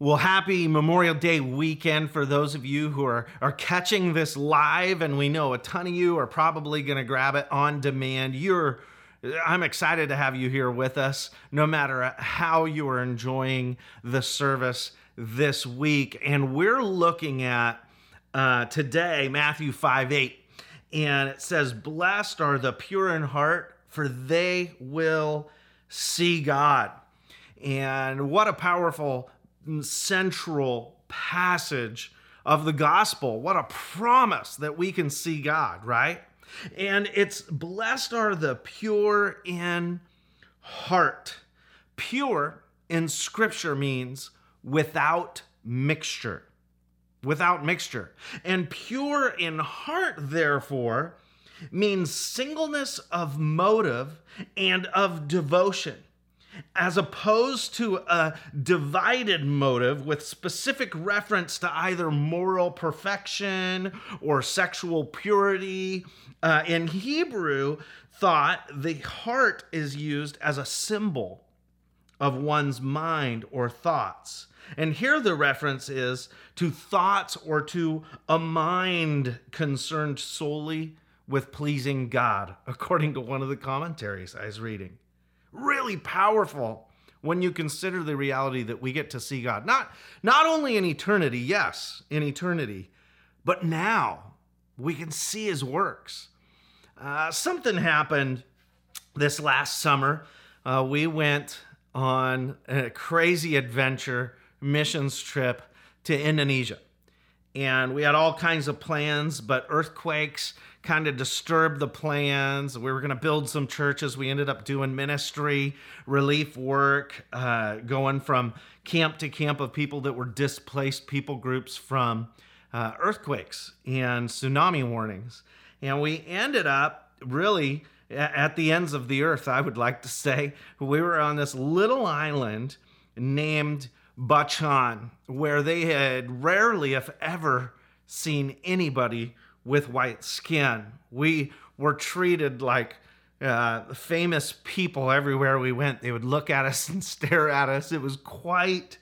Well, happy Memorial Day weekend for those of you who are, are catching this live, and we know a ton of you are probably going to grab it on demand. You're I'm excited to have you here with us, no matter how you are enjoying the service this week. And we're looking at uh, today Matthew 5 8. And it says, Blessed are the pure in heart, for they will see God. And what a powerful central passage of the gospel. What a promise that we can see God, right? And it's blessed are the pure in heart. Pure in scripture means without mixture. Without mixture. And pure in heart, therefore, means singleness of motive and of devotion as opposed to a divided motive with specific reference to either moral perfection or sexual purity. Uh, in Hebrew thought, the heart is used as a symbol of one's mind or thoughts. And here the reference is to thoughts or to a mind concerned solely with pleasing God, according to one of the commentaries I was reading really powerful when you consider the reality that we get to see God. Not, not only in eternity, yes, in eternity, but now we can see his works. Uh, something happened this last summer. Uh, we went on a crazy adventure missions trip to Indonesia. And we had all kinds of plans, but earthquakes kind of disturbed the plans. We were going to build some churches. We ended up doing ministry, relief work, uh, going from camp to camp of people that were displaced people groups from uh, earthquakes and tsunami warnings. And we ended up really at the ends of the earth, I would like to say. We were on this little island named Bachan, where they had rarely, if ever, seen anybody with white skin. We were treated like uh, famous people everywhere we went. They would look at us and stare at us. It was quite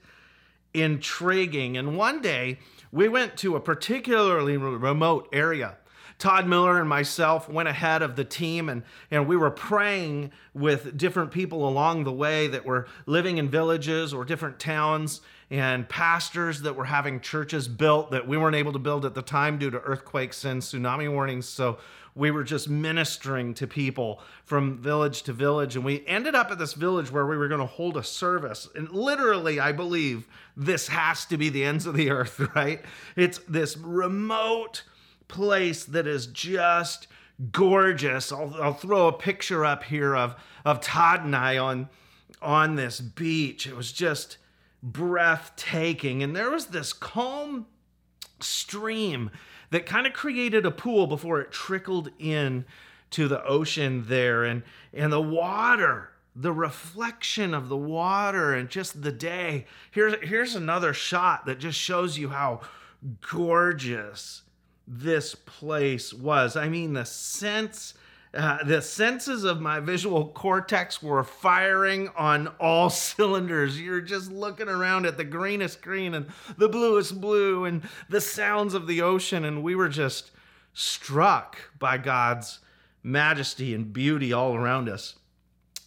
intriguing. And one day we went to a particularly remote area. Todd Miller and myself went ahead of the team and, and we were praying with different people along the way that were living in villages or different towns and pastors that were having churches built that we weren't able to build at the time due to earthquakes and tsunami warnings. So we were just ministering to people from village to village. And we ended up at this village where we were going to hold a service. And literally, I believe this has to be the ends of the earth, right? It's this remote place that is just gorgeous. I'll, I'll throw a picture up here of, of Todd and I on, on this beach. It was just breathtaking. And there was this calm stream that kind of created a pool before it trickled in to the ocean there. And and the water the reflection of the water and just the day. Here's here's another shot that just shows you how gorgeous this place was. I mean the sense uh, the senses of my visual cortex were firing on all cylinders. You're just looking around at the greenest green and the bluest blue and the sounds of the ocean, and we were just struck by God's majesty and beauty all around us.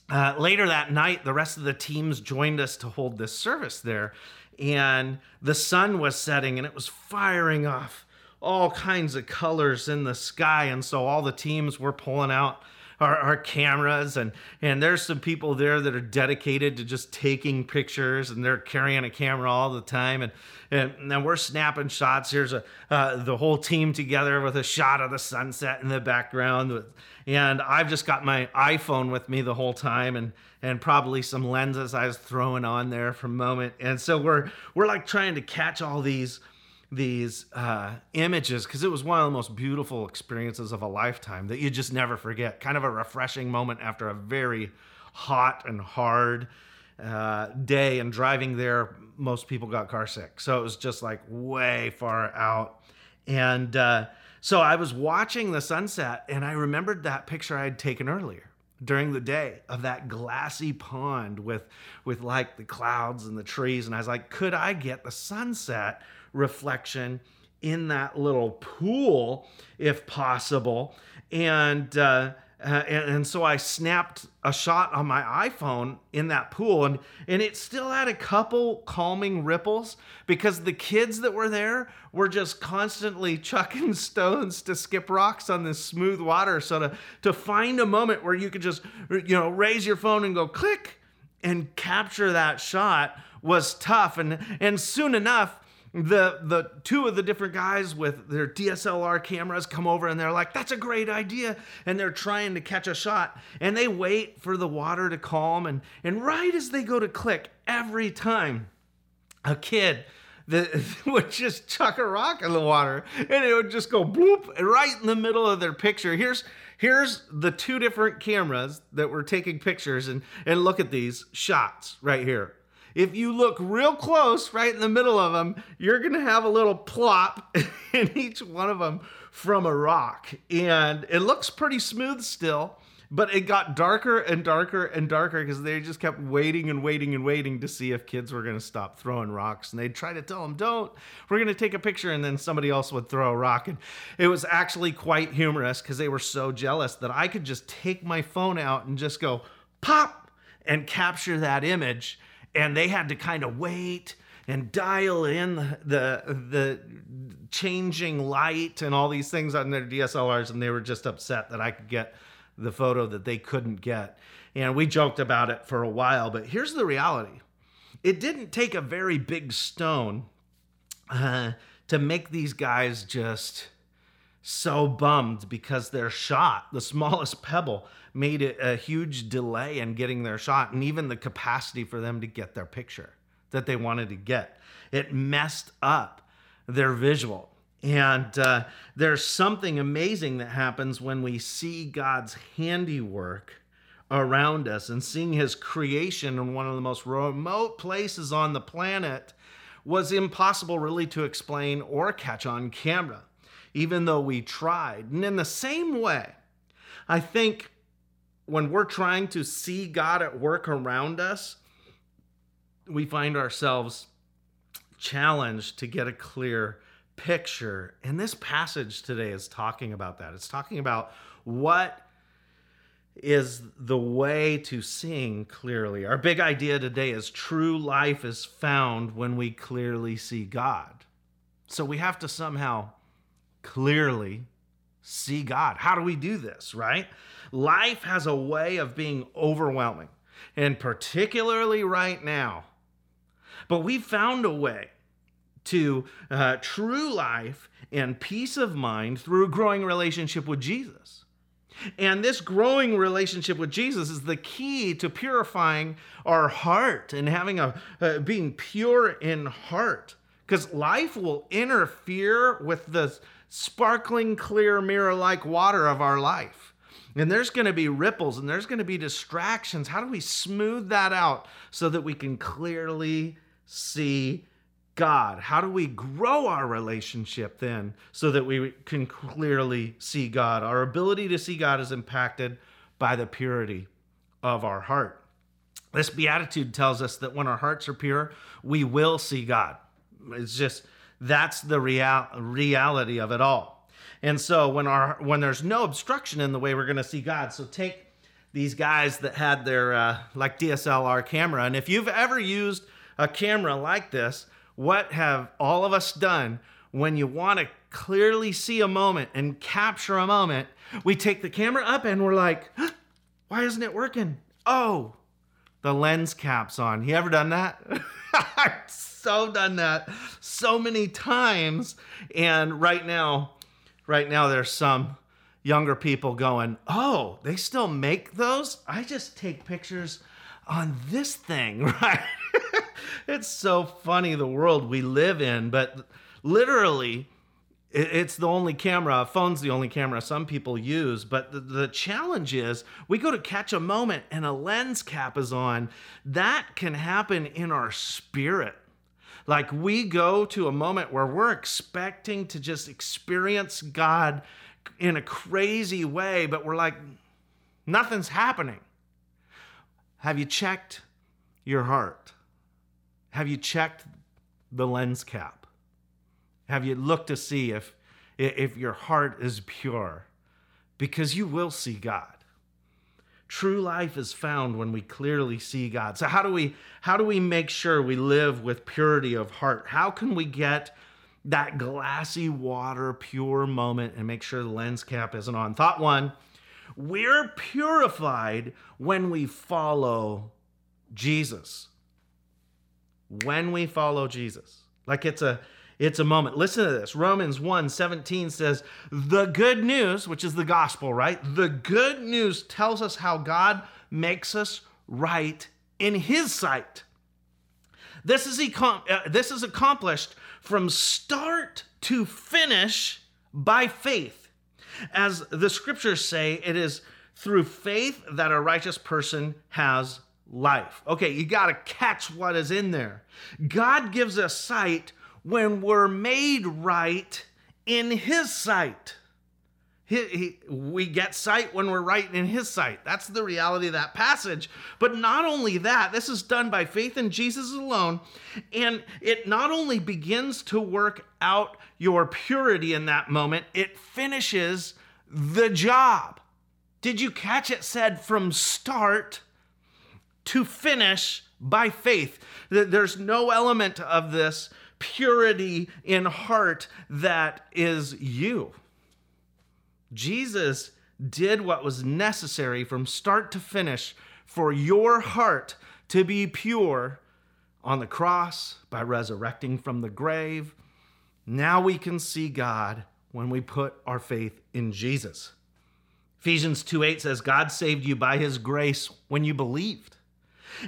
Uh, later that night, the rest of the teams joined us to hold this service there, and the sun was setting and it was firing off all kinds of colors in the sky. And so all the teams were pulling out our, our, cameras and and there's some people there that are dedicated to just taking pictures and they're carrying a camera all the time and and, and we're snapping shots here's a uh, the whole team together with a shot of the sunset in the background and I've just got my iPhone with me the whole time and and probably some lenses I was throwing on there for a moment and so we're we're like trying to catch all these these uh, images because it was one of the most beautiful experiences of a lifetime that you just never forget. Kind of a refreshing moment after a very hot and hard uh, day. And driving there, most people got car sick. So it was just like way far out. And uh, so I was watching the sunset and I remembered that picture I had taken earlier. during the day of that glassy pond with with like the clouds and the trees and I was like could I get the sunset reflection in that little pool if possible and uh, uh, and, and, so I snapped a shot on my iPhone in that pool, and, and it still had a couple calming ripples because the kids that were there were just constantly chucking stones to skip rocks on this smooth water. So to, to find a moment where you could just, you know, raise your phone and go click and capture that shot was tough. And, and soon enough, the the two of the different guys with their DSLR cameras come over and they're like that's a great idea. And they're trying to catch a shot. And they wait for the water to calm. And and right as they go to click every time a kid that would just chuck a rock in the water and it would just go bloop right in the middle of their picture. Here's here's the two different cameras that were taking pictures and and look at these shots right here if you look real close right in the middle of them, you're going to have a little plop in each one of them from a rock. And it looks pretty smooth still, but it got darker and darker and darker because they just kept waiting and waiting and waiting to see if kids were going to stop throwing rocks. And they'd try to tell them, don't, we're going to take a picture. And then somebody else would throw a rock. And it was actually quite humorous because they were so jealous that I could just take my phone out and just go pop and capture that image and they had to kind of wait and dial in the the changing light and all these things on their DSLRs and they were just upset that I could get the photo that they couldn't get. And we joked about it for a while, but here's the reality. It didn't take a very big stone uh, to make these guys just so bummed because their shot, the smallest pebble, made it a huge delay in getting their shot and even the capacity for them to get their picture that they wanted to get. It messed up their visual. And uh, there's something amazing that happens when we see God's handiwork around us and seeing his creation in one of the most remote places on the planet was impossible really to explain or catch on camera, even though we tried. And in the same way, I think when we're trying to see God at work around us, we find ourselves challenged to get a clear picture. And this passage today is talking about that. It's talking about what is the way to seeing clearly. Our big idea today is true life is found when we clearly see God. So we have to somehow clearly see God. How do we do this, right? Life has a way of being overwhelming, and particularly right now. But we found a way to uh, true life and peace of mind through a growing relationship with Jesus. And this growing relationship with Jesus is the key to purifying our heart and having a uh, being pure in heart. Because life will interfere with the sparkling clear mirror like water of our life. And there's going to be ripples and there's going to be distractions. How do we smooth that out so that we can clearly see God? How do we grow our relationship then so that we can clearly see God? Our ability to see God is impacted by the purity of our heart. This beatitude tells us that when our hearts are pure, we will see God. It's just that's the real, reality of it all. And so when our when there's no obstruction in the way we're going to see God. So take these guys that had their uh, like DSLR camera, and if you've ever used a camera like this, what have all of us done when you want to clearly see a moment and capture a moment? We take the camera up and we're like, why isn't it working? Oh, the lens cap's on. You ever done that? I've so done that so many times. And right now, right now there's some younger people going, "Oh, they still make those? I just take pictures on this thing, right?" it's so funny the world we live in, but literally it's the only camera, phone's the only camera some people use. But the, the, challenge is we go to catch a moment and a lens cap is on. That can happen in our spirit. Like we go to a moment where we're expecting to just experience God in a crazy way, but we're like, Nothing's happening. Have you checked your heart? Have you checked the lens cap? Have you looked to see if, if your heart is pure? Because you will see God. True life is found when we clearly see God. So how do we how do we make sure we live with purity of heart? How can we get that glassy water pure moment and make sure the lens cap isn't on? Thought 1, we're purified when we follow Jesus. When we follow Jesus. Like it's a it's a moment. Listen to this. Romans 1 17 says, The good news, which is the gospel, right? The good news tells us how God makes us right in His sight. This is, uh, this is accomplished from start to finish by faith. As the scriptures say, it is through faith that a righteous person has life. Okay, you got to catch what is in there. God gives us sight when we're made right in His sight. He, he, we get sight when we're right in his sight. That's the reality of that passage. But not only that, this is done by faith in Jesus alone. And it not only begins to work out your purity in that moment, it finishes the job. Did you catch it said from start to finish by faith? There's no element of this purity in heart that is you. Jesus did what was necessary from start to finish for your heart to be pure on the cross by resurrecting from the grave. Now we can see God when we put our faith in Jesus. Ephesians 2 8 says, God saved you by his grace when you believed.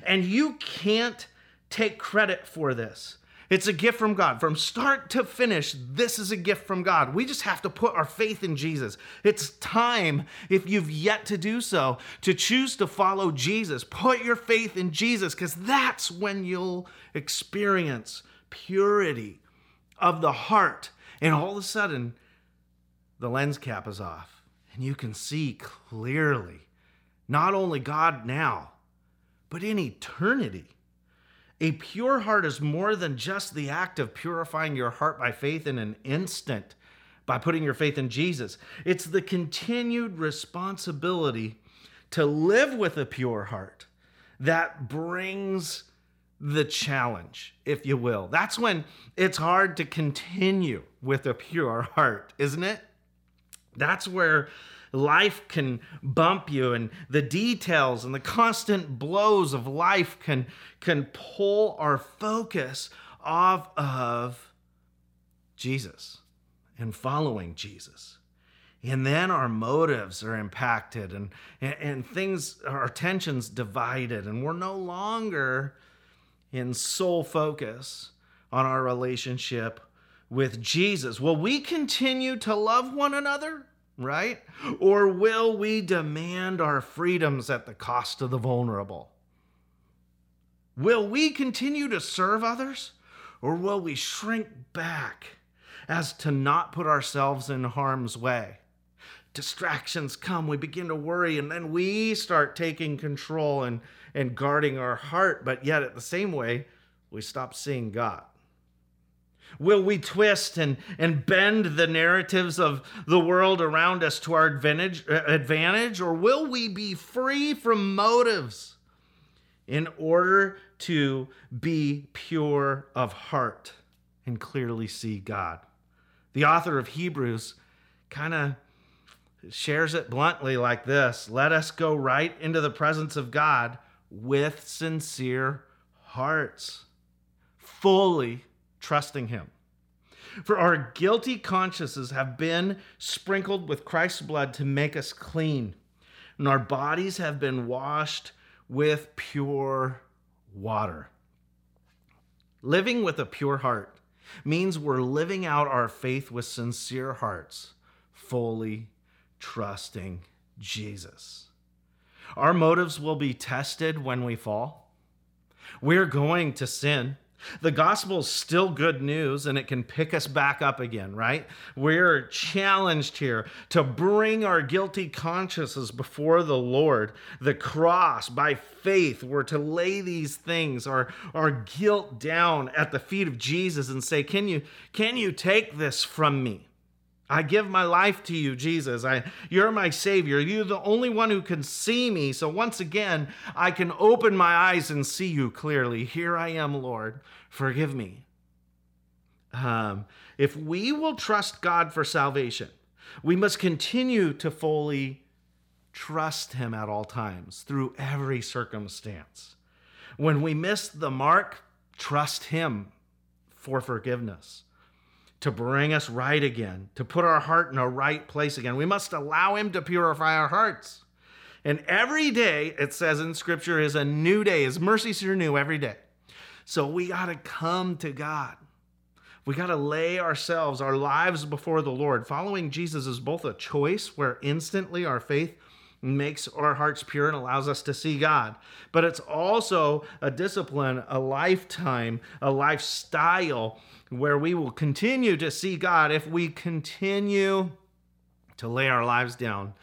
And you can't take credit for this. It's a gift from God. From start to finish, this is a gift from God. We just have to put our faith in Jesus. It's time, if you've yet to do so, to choose to follow Jesus. Put your faith in Jesus because that's when you'll experience purity of the heart. And all of a sudden, the lens cap is off and you can see clearly not only God now, but in eternity. A pure heart is more than just the act of purifying your heart by faith in an instant, by putting your faith in Jesus. It's the continued responsibility to live with a pure heart that brings the challenge, if you will. That's when it's hard to continue with a pure heart, isn't it? That's where life can bump you and the details and the constant blows of life can can pull our focus off of Jesus and following Jesus. And then our motives are impacted and, and, and things, our tensions divided, and we're no longer in sole focus on our relationship with Jesus. Will we continue to love one another? Right? Or will we demand our freedoms at the cost of the vulnerable? Will we continue to serve others? Or will we shrink back as to not put ourselves in harm's way? Distractions come, we begin to worry, and then we start taking control and, and guarding our heart, but yet at the same way, we stop seeing God. Will we twist and, and bend the narratives of the world around us to our advantage, advantage, or will we be free from motives in order to be pure of heart and clearly see God? The author of Hebrews kind of shares it bluntly like this Let us go right into the presence of God with sincere hearts, fully trusting Him. For our guilty consciences have been sprinkled with Christ's blood to make us clean, and our bodies have been washed with pure water. Living with a pure heart means we're living out our faith with sincere hearts, fully trusting Jesus. Our motives will be tested when we fall. We're going to sin The gospel is still good news and it can pick us back up again, right? We're challenged here to bring our guilty consciences before the Lord. The cross, by faith, we're to lay these things, our, our guilt down at the feet of Jesus and say, Can you, can you take this from me? I give my life to you, Jesus. I, you're my Savior. You're the only one who can see me. So once again, I can open my eyes and see you clearly. Here I am, Lord. Forgive me. Um, if we will trust God for salvation, we must continue to fully trust Him at all times through every circumstance. When we miss the mark, trust Him for forgiveness to bring us right again, to put our heart in a right place again. We must allow Him to purify our hearts. And every day, it says in Scripture, is a new day. His mercies are new every day. So we got to come to God. We got to lay ourselves, our lives before the Lord. Following Jesus is both a choice where instantly our faith makes our hearts pure and allows us to see God. But it's also a discipline, a lifetime, a lifestyle where we will continue to see God if we continue to lay our lives down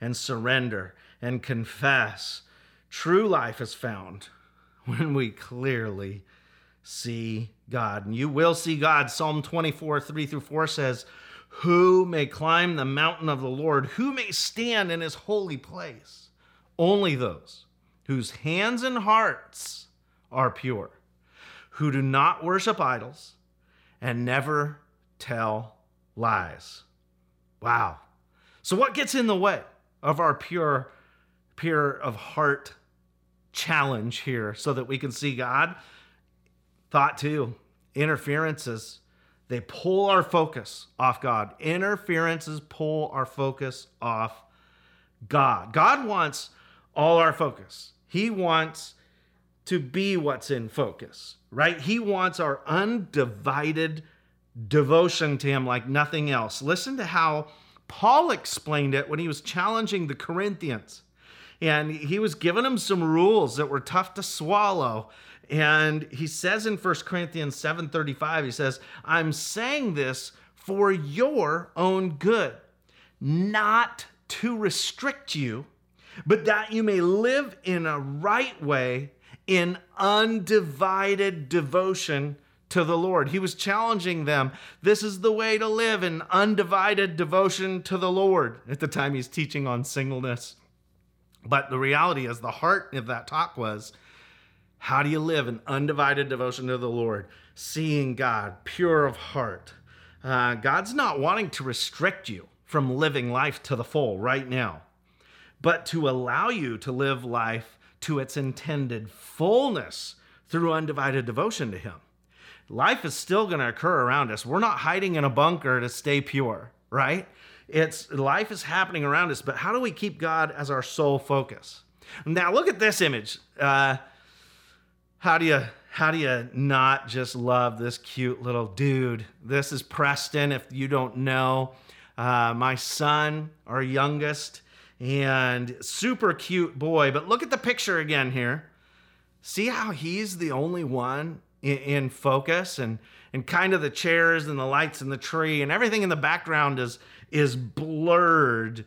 and surrender and confess. True life is found when we clearly see God. And you will see God. Psalm 24, 3 through 4 says, Who may climb the mountain of the Lord? Who may stand in his holy place? Only those whose hands and hearts are pure, who do not worship idols and never tell lies. Wow. So, what gets in the way of our pure, pure of heart challenge here so that we can see God? Thought two interferences. They pull our focus off God. Interferences pull our focus off God. God wants all our focus. He wants to be what's in focus, right? He wants our undivided devotion to Him like nothing else. Listen to how Paul explained it when he was challenging the Corinthians. And he was giving them some rules that were tough to swallow. And he says in 1 Corinthians 7:35, he says, "I'm saying this for your own good, not to restrict you, but that you may live in a right way in undivided devotion to the Lord. He was challenging them. This is the way to live in undivided devotion to the Lord. At the time, he's teaching on singleness. But the reality is, the heart of that talk was how do you live in undivided devotion to the Lord? Seeing God, pure of heart. Uh, God's not wanting to restrict you from living life to the full right now, but to allow you to live life to its intended fullness through undivided devotion to Him. Life is still going to occur around us. We're not hiding in a bunker to stay pure, right? It's life is happening around us, but how do we keep God as our sole focus? Now look at this image. Uh, how do you how do you not just love this cute little dude? This is Preston. If you don't know, uh, my son, our youngest, and super cute boy. But look at the picture again here. See how he's the only one in, in, focus and and kind of the chairs and the lights and the tree and everything in the background is is blurred.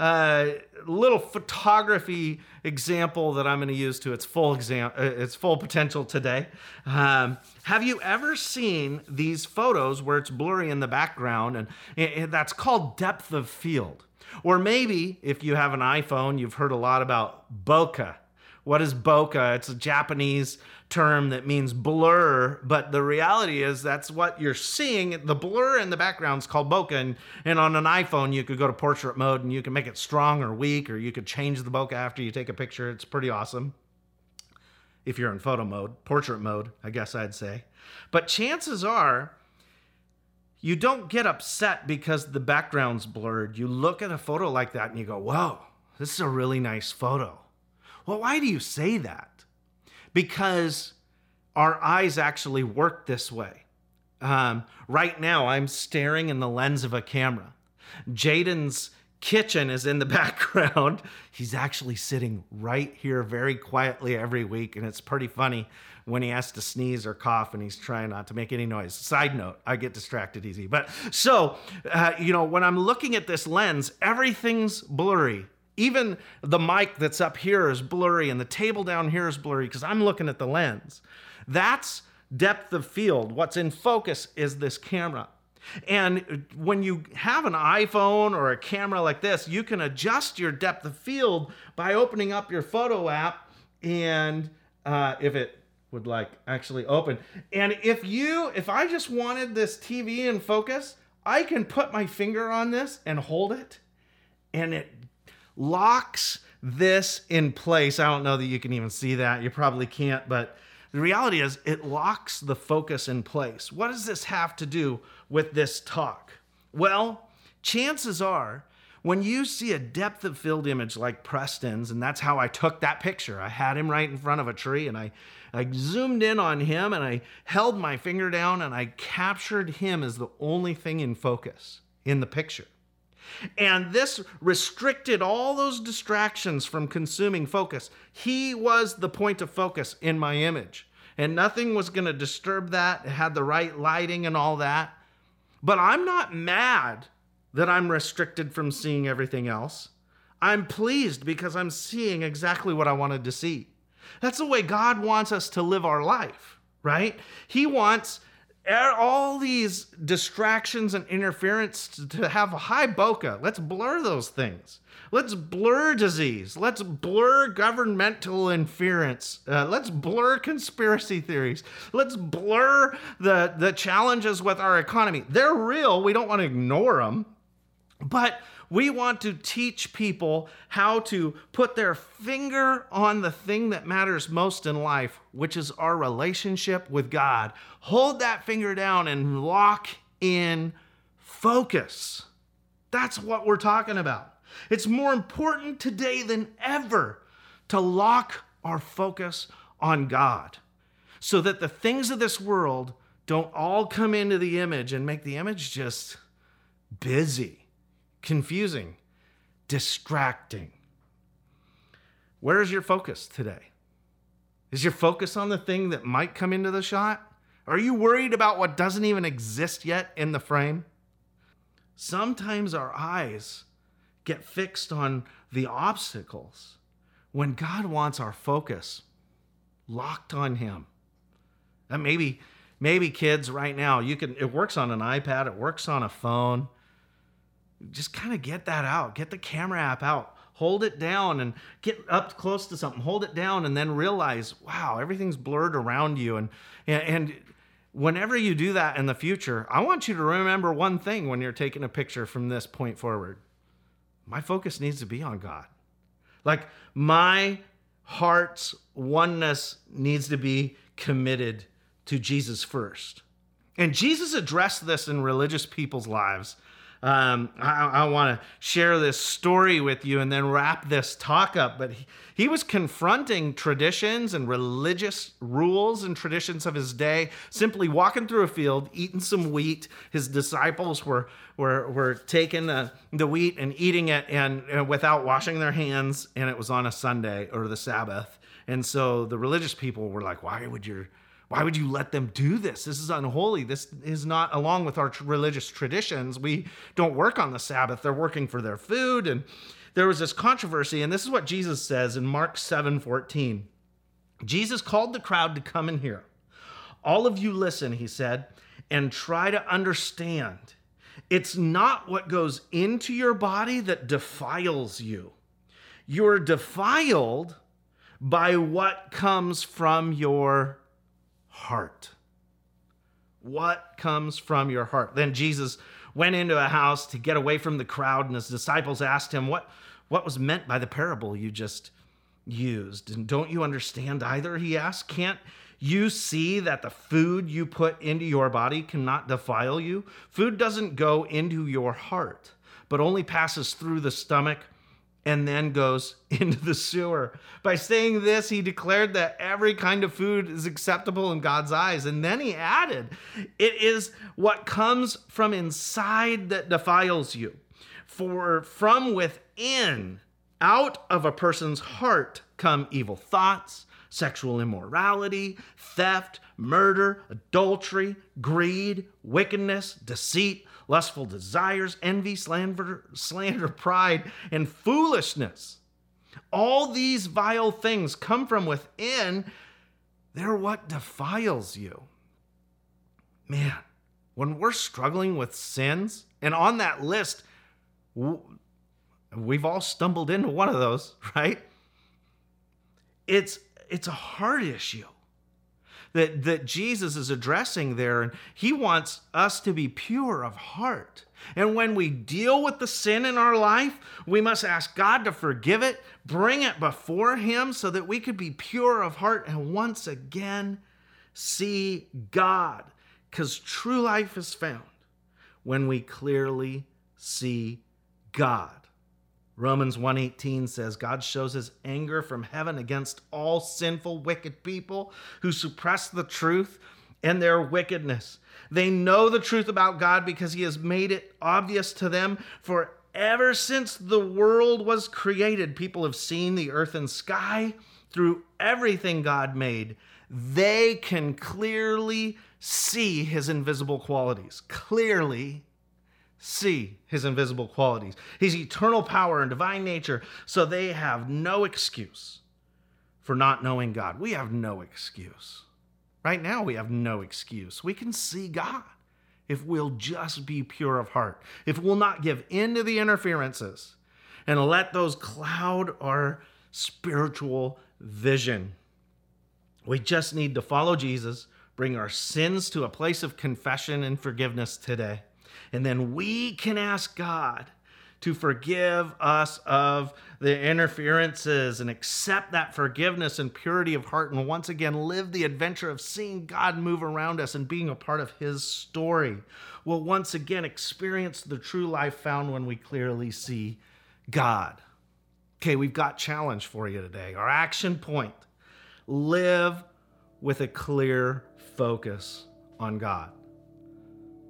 Uh, little photography example that I'm going to use to its full exam, uh, its full potential today. Um, have you ever seen these photos where it's blurry in the background, and, and that's called depth of field? Or maybe if you have an iPhone, you've heard a lot about bokeh. What is bokeh? It's a Japanese term that means blur, but the reality is that's what you're seeing. The blur in the background is called bokeh. And, and on an iPhone, you could go to portrait mode and you can make it strong or weak, or you could change the bokeh after you take a picture. It's pretty awesome. If you're in photo mode, portrait mode, I guess I'd say. But chances are, you don't get upset because the background's blurred. You look at a photo like that and you go, whoa, this is a really nice photo. Well, why do you say that? Because our eyes actually work this way. Um, right now, I'm staring in the lens of a camera. Jaden's kitchen is in the background. He's actually sitting right here very quietly every week, and it's pretty funny when he has to sneeze or cough and he's trying not to make any noise. Side note, I get distracted easy. But so, uh, you know, when I'm looking at this lens, everything's blurry. Even the mic that's up here is blurry, and the table down here is blurry because I'm looking at the lens. That's depth of field. What's in focus is this camera. And when you have an iPhone or a camera like this, you can adjust your depth of field by opening up your photo app and uh, if it would like actually open. And if you, if I just wanted this TV in focus, I can put my finger on this and hold it and it locks this in place. I don't know that you can even see that. You probably can't, but the reality is it locks the focus in place. What does this have to do with this talk? Well, chances are when you see a depth of field image like Preston's, and that's how I took that picture, I had him right in front of a tree and I, I zoomed in on him and I held my finger down and I captured him as the only thing in focus in the picture. And this restricted all those distractions from consuming focus. He was the point of focus in my image. And nothing was going to disturb that. It had the right lighting and all that. But I'm not mad that I'm restricted from seeing everything else. I'm pleased because I'm seeing exactly what I wanted to see. That's the way God wants us to live our life, right? He wants all these distractions and interference to have a high bokeh. Let's blur those things. Let's blur disease. Let's blur governmental interference. Uh, let's blur conspiracy theories. Let's blur the, the challenges with our economy. They're real. We don't want to ignore them. But we want to teach people how to put their finger on the thing that matters most in life, which is our relationship with God. Hold that finger down and lock in focus. That's what we're talking about. It's more important today than ever to lock our focus on God so that the things of this world don't all come into the image and make the image just busy confusing, distracting. Where is your focus today? Is your focus on the thing that might come into the shot? Are you worried about what doesn't even exist yet in the frame? Sometimes our eyes get fixed on the obstacles when God wants our focus locked on Him. And maybe, maybe kids right now, you can it works on an iPad, it works on a phone just kind of get that out. Get the camera app out. Hold it down and get up close to something. Hold it down and then realize, wow, everything's blurred around you. And, and whenever you do that in the future, I want you to remember one thing when you're taking a picture from this point forward. My focus needs to be on God. Like my heart's oneness needs to be committed to Jesus first. And Jesus addressed this in religious people's lives um, I, I want to share this story with you and then wrap this talk up. But he, he was confronting traditions and religious rules and traditions of his day, simply walking through a field, eating some wheat. His disciples were, were, were taking the, the wheat and eating it and, and without washing their hands, and it was on a Sunday or the Sabbath. And so the religious people were like, Why would your why would you let them do this? This is unholy. This is not along with our religious traditions. We don't work on the Sabbath. They're working for their food. And there was this controversy, and this is what Jesus says in Mark 7 14. Jesus called the crowd to come in here. All of you listen, he said, and try to understand. It's not what goes into your body that defiles you. You're defiled by what comes from your heart. What comes from your heart? Then Jesus went into a house to get away from the crowd, and his disciples asked him, What, what was meant by the parable you just used? And don't you understand either? He asked. Can't you see that the food you put into your body cannot defile you? Food doesn't go into your heart, but only passes through the stomach and then goes into the sewer. By saying this, he declared that every kind of food is acceptable in God's eyes. And then he added, It is what comes from inside that defiles you. For from within, out of a person's heart, come evil thoughts, sexual immorality, theft, murder, adultery, greed, wickedness, deceit, lustful desires, envy, slander, slander, pride, and foolishness. All these vile things come from within. They're what defiles you. Man, when we're struggling with sins, and on that list, we've all stumbled into one of those, right? It's it's a heart issue that, that Jesus is addressing there. And he wants us to be pure of heart. And when we deal with the sin in our life, we must ask God to forgive it, bring it before Him so that we could be pure of heart and once again see God. Because true life is found when we clearly see God. Romans 1:18 says God shows his anger from heaven against all sinful wicked people who suppress the truth and their wickedness. They know the truth about God because he has made it obvious to them for ever since the world was created people have seen the earth and sky through everything God made. They can clearly see his invisible qualities. Clearly see his invisible qualities, his eternal power and divine nature, so they have no excuse for not knowing God. We have no excuse. Right now, we have no excuse. We can see God if we'll just be pure of heart, if we'll not give in to the interferences and let those cloud our spiritual vision. We just need to follow Jesus, bring our sins to a place of confession and forgiveness today. And then we can ask God to forgive us of the interferences and accept that forgiveness and purity of heart and once again live the adventure of seeing God move around us and being a part of his story. We'll once again experience the true life found when we clearly see God. Okay, we've got challenge for you today. Our action point. Live with a clear focus on God.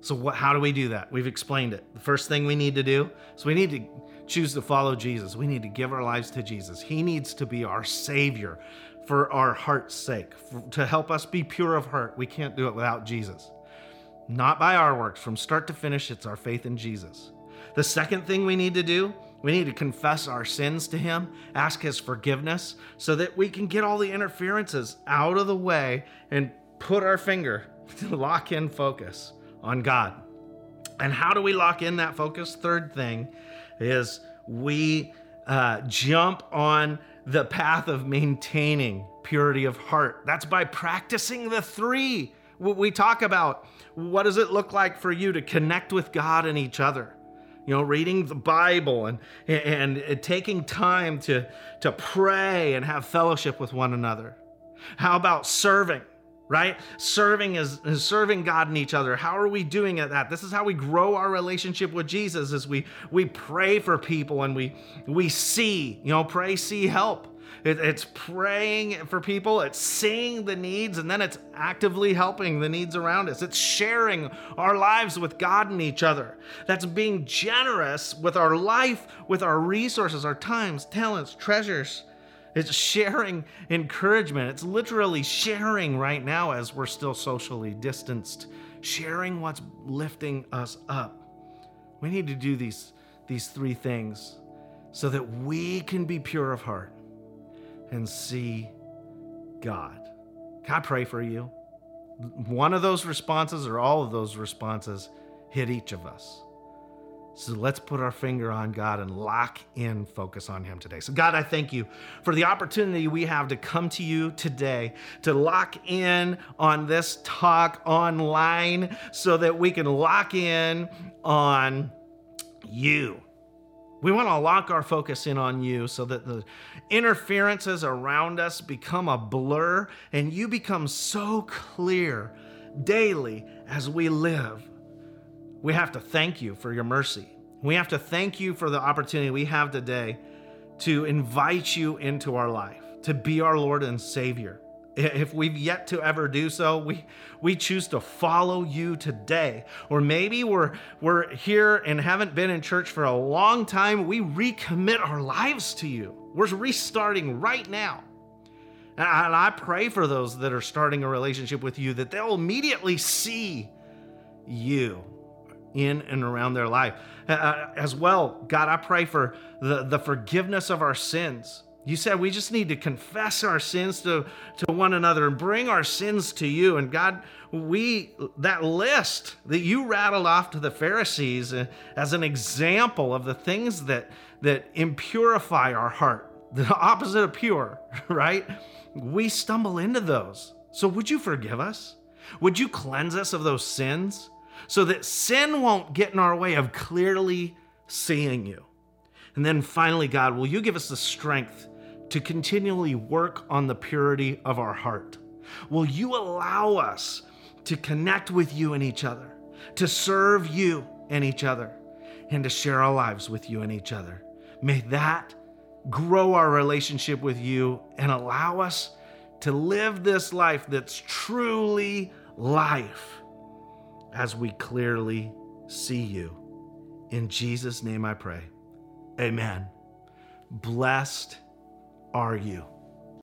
So, what, how do we do that? We've explained it. The first thing we need to do is we need to choose to follow Jesus. We need to give our lives to Jesus. He needs to be our Savior for our heart's sake, for, to help us be pure of heart. We can't do it without Jesus. Not by our works. From start to finish, it's our faith in Jesus. The second thing we need to do, we need to confess our sins to Him, ask His forgiveness, so that we can get all the interferences out of the way and put our finger to lock in focus on God. And how do we lock in that focus? Third thing is we uh, jump on the path of maintaining purity of heart. That's by practicing the three. We talk about what does it look like for you to connect with God and each other? You know, reading the Bible and, and, and taking time to, to pray and have fellowship with one another. How about serving? Right? Serving is, is, serving God and each other. How are we doing at that? This is how we grow our relationship with Jesus as we we pray for people and we we see, you know, pray, see, help. It, it's praying for people, it's seeing the needs, and then it's actively helping the needs around us. It's sharing our lives with God and each other. That's being generous with our life, with our resources, our times, talents, treasures it's sharing encouragement. It's literally sharing right now as we're still socially distanced, sharing what's lifting us up. We need to do these, these three things so that we can be pure of heart and see God. Can I pray for you? One of those responses or all of those responses hit each of us. So let's put our finger on God and lock in focus on Him today. So, God, I thank you for the opportunity we have to come to you today to lock in on this talk online so that we can lock in on you. We want to lock our focus in on you so that the interferences around us become a blur and you become so clear daily as we live we have to thank you for your mercy. We have to thank you for the opportunity we have today to invite you into our life, to be our Lord and Savior. If we've yet to ever do so, we, we choose to follow you today. Or maybe we're, we're here and haven't been in church for a long time. We recommit our lives to you. We're restarting right now. And I pray for those that are starting a relationship with you that they'll immediately see you in and around their life. Uh, as well, God, I pray for the, the forgiveness of our sins. You said we just need to confess our sins to, to one another and bring our sins to you. And God, we that list that you rattled off to the Pharisees uh, as an example of the things that that impurify our heart, the opposite of pure, right? We stumble into those. So would you forgive us? Would you cleanse us of those sins so that sin won't get in our way of clearly seeing you? And then finally, God, will you give us the strength to continually work on the purity of our heart? Will you allow us to connect with you and each other, to serve you and each other, and to share our lives with you and each other? May that grow our relationship with you and allow us to live this life that's truly life as we clearly see you. In Jesus' name I pray. Amen. Blessed are you?